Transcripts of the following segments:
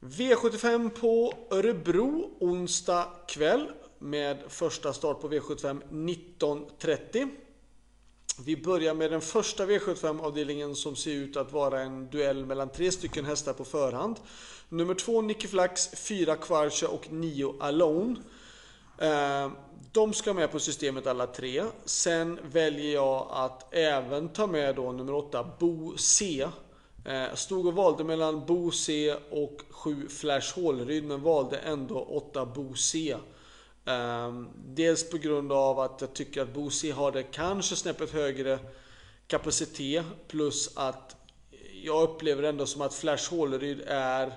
V75 på Örebro onsdag kväll med första start på V75 19.30. Vi börjar med den första V75-avdelningen som ser ut att vara en duell mellan tre stycken hästar på förhand. Nummer två Nicky Flax, fyra Quarcha och nio Alone. Eh, de ska med på systemet alla tre. Sen väljer jag att även ta med då nummer åtta Bo C. Eh, stod och valde mellan Bo C och 7 Flash Hålryd men valde ändå 8 Bo C. Ehm, dels på grund av att jag tycker att Bo C har det kanske snäppet högre kapacitet plus att jag upplever ändå som att Flash Håleryd är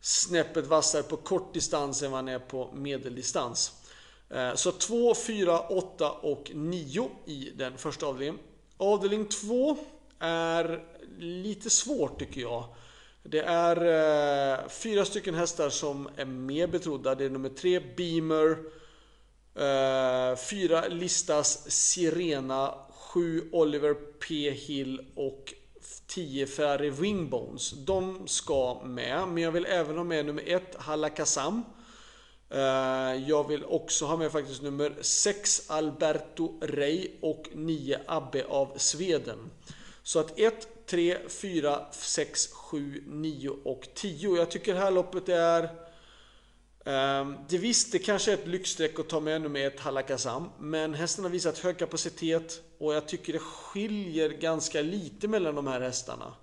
snäppet vassare på kort distans än vad han är på medeldistans. Eh, så 2, 4, 8 och 9 i den första avdelningen. Avdelning 2 är lite svårt tycker jag. Det är eh, fyra stycken hästar som är mer betrodda. Det är nummer tre Beamer, eh, fyra Listas Sirena, sju Oliver P Hill och 10 Ferrari Wingbones. De ska med, men jag vill även ha med nummer ett Halakasam. Kassam. jag vill också ha med faktiskt nummer 6 Alberto Rey och 9 Abbe av Sveden. Så att 1, 3, 4, 6, 7, 9 och 10. Jag tycker det här loppet är... Um, det visst, det kanske är ett lyxstreck att ta med nummer ett Halakazam, Men hästen har visat hög kapacitet och jag tycker det skiljer ganska lite mellan de här hästarna.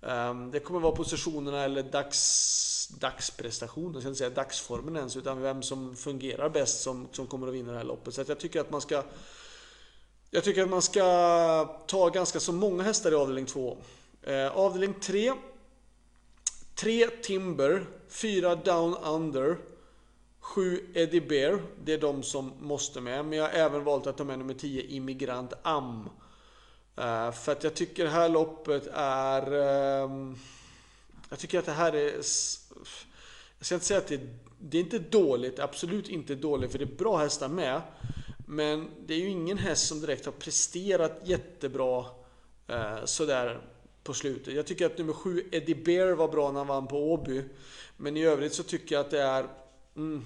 Um, det kommer vara positionerna eller dags, dagsprestationen, jag ska inte säga dagsformen ens, utan vem som fungerar bäst som, som kommer att vinna det här loppet. Så jag tycker att man ska jag tycker att man ska ta ganska så många hästar i avdelning 2. Eh, avdelning 3. 3 Timber, 4 Down Under, 7 Eddie Bear. Det är de som måste med. Men jag har även valt att ta med nummer 10 Immigrant Am. Eh, för att jag tycker det här loppet är... Eh, jag tycker att det här är... Jag ska inte säga att det, det är inte dåligt, absolut inte dåligt, för det är bra hästar med. Men det är ju ingen häst som direkt har presterat jättebra eh, sådär på slutet. Jag tycker att nummer 7 Eddie Bear var bra när han vann på Åby. Men i övrigt så tycker jag att det är mm,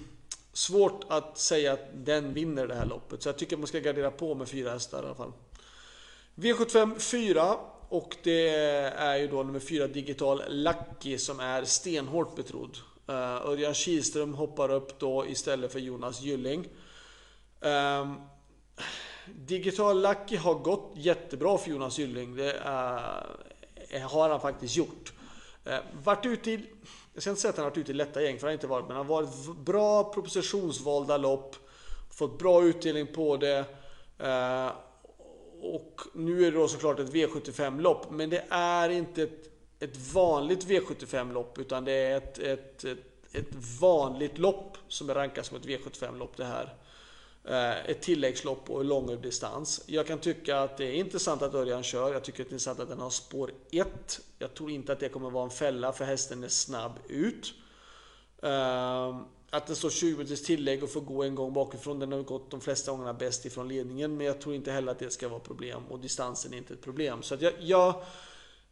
svårt att säga att den vinner det här loppet. Så jag tycker att man ska gardera på med fyra hästar i alla fall. V75 4 och det är ju då nummer 4 Digital Lucky som är stenhårt betrodd. Uh, Örjan Kihlström hoppar upp då istället för Jonas Gylling. Um, Digital Lucky har gått jättebra för Jonas Gylling. Det uh, har han faktiskt gjort. Uh, varit ute i, jag ska inte säga att han har varit ute i lätta gäng, för han har inte varit, men han har varit bra propositionsvalda lopp. Fått bra utdelning på det. Uh, och nu är det då såklart ett V75-lopp, men det är inte ett, ett vanligt V75-lopp, utan det är ett, ett, ett, ett vanligt lopp som är rankat som ett V75-lopp det här. Eh, ett tilläggslopp och lång distans. Jag kan tycka att det är intressant att Örjan kör. Jag tycker att det är intressant att den har spår 1. Jag tror inte att det kommer vara en fälla för hästen är snabb ut. Ehm, att den står 20 minuters tillägg och får gå en gång bakifrån. Den har gått de flesta gångerna bäst ifrån ledningen. Men jag tror inte heller att det ska vara problem. Och distansen är inte ett problem. Så att jag, jag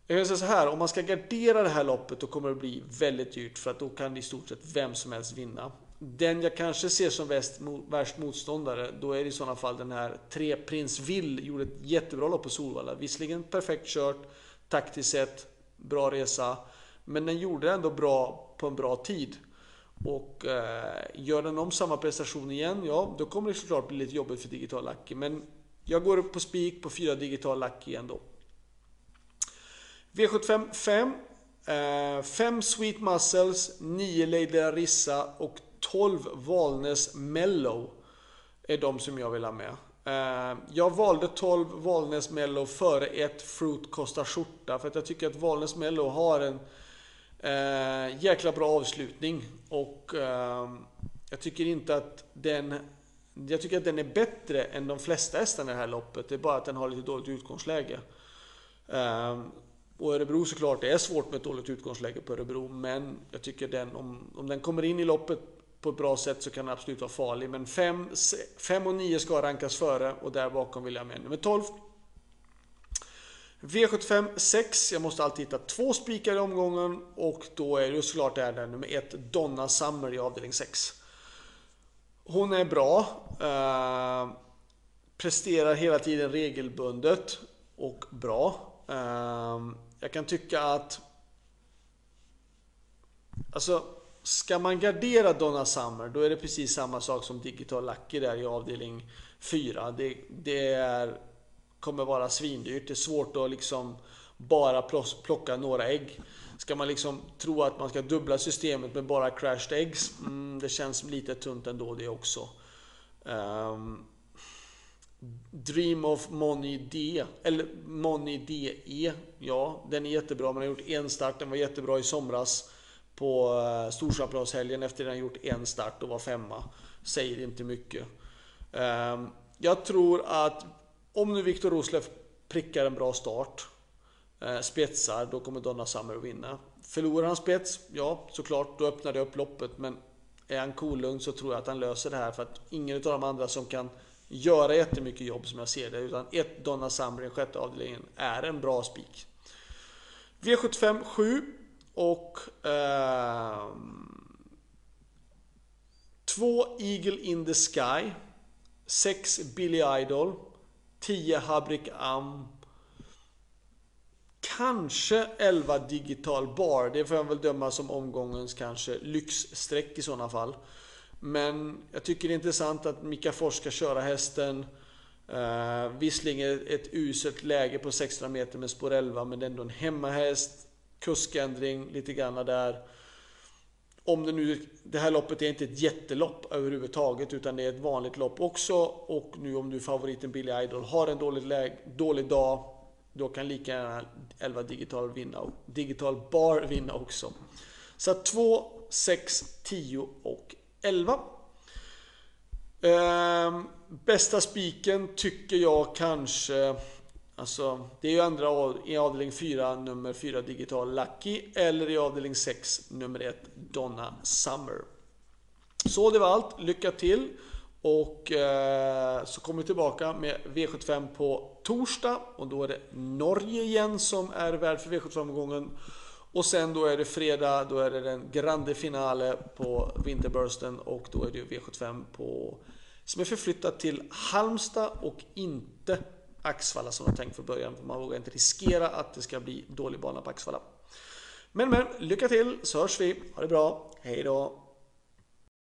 jag kan säga så här, om man ska gardera det här loppet då kommer det bli väldigt dyrt för att då kan i stort sett vem som helst vinna. Den jag kanske ser som väst, värst motståndare, då är det i sådana fall den här 3 Prins Will gjorde ett jättebra lopp på Solvalla. Visserligen perfekt kört, taktiskt sett, bra resa. Men den gjorde ändå bra på en bra tid. Och eh, gör den om samma prestation igen, ja då kommer det såklart bli lite jobbigt för Digital Lucky. Men jag går upp på spik på 4 Digital Lucky ändå. V75 5. 5 eh, Sweet Muscles, 9 Lady Arissa och 12 Valnes Mellow är de som jag vill ha med. Eh, jag valde 12 Valnes Mellow före ett Fruit kostar skjorta för att jag tycker att Valnes Mellow har en eh, jäkla bra avslutning och eh, jag tycker inte att den jag tycker att den är bättre än de flesta hästarna i det här loppet. Det är bara att den har lite dåligt utgångsläge. Eh, och Örebro såklart, det är svårt med ett dåligt utgångsläge på Örebro, men jag tycker den, om, om den kommer in i loppet på ett bra sätt så kan den absolut vara farlig. Men 5 och 9 ska rankas före och där bakom vill jag med nummer 12. V75 6. Jag måste alltid hitta två spikar i omgången och då är det såklart är det nummer 1 Donna Summer i avdelning 6. Hon är bra. Eh, presterar hela tiden regelbundet och bra. Eh, jag kan tycka att Alltså, ska man gardera Donna Summer då är det precis samma sak som Digital Lucky där i avdelning 4. Det, det är, kommer vara svindyrt. Det är svårt att liksom bara plocka några ägg. Ska man liksom tro att man ska dubbla systemet med bara crashed eggs? Mm, det känns lite tunt ändå det också. Um, Dream of Money D, eller Money DE, ja den är jättebra. Man har gjort en start, den var jättebra i somras på eh, efter att han gjort en start och var femma. Säger inte mycket. Ehm, jag tror att om nu Viktor Roslev prickar en bra start, eh, spetsar, då kommer Donna Summer att vinna. Förlorar han spets, ja såklart, då öppnar det upp loppet. Men är han kolugn så tror jag att han löser det här för att ingen av de andra som kan göra jättemycket jobb som jag ser det. Utan ett Donna Summer i sjätte avdelningen är en bra spik. V75 7 och eh, två Eagle in the Sky. Sex Billy Idol. tio Habrik Am. Kanske 11 Digital Bar. Det får jag väl döma som omgångens kanske lyxsträck i sådana fall. Men jag tycker det är intressant att Mika Fors ska köra hästen. Uh, visserligen ett uselt läge på 600 meter med spår 11 men det är ändå en hemmahäst kuskändring lite grann där. Om det nu, det här loppet är inte ett jättelopp överhuvudtaget utan det är ett vanligt lopp också. Och nu om du favoriten Billy Idol har en dålig, läge, dålig dag då kan lika gärna 11 digital vinna digital bar vinna också. Så 2, 6, 10 och 11. Ehm, bästa spiken tycker jag kanske Alltså, det är ju andra i avdelning 4, nummer 4 Digital Lucky eller i avdelning 6, nummer 1 Donna Summer. Så det var allt. Lycka till! Och eh, så kommer vi tillbaka med V75 på torsdag och då är det Norge igen som är värd för V75-omgången. Och sen då är det fredag, då är det den grande finale på Winterbursten och då är det V75 på, som är förflyttat till Halmstad och inte Axvalla som var tänkt från början. För man vågar inte riskera att det ska bli dålig bana på Axvalla. Men men, lycka till så hörs vi. Ha det bra. Hej då!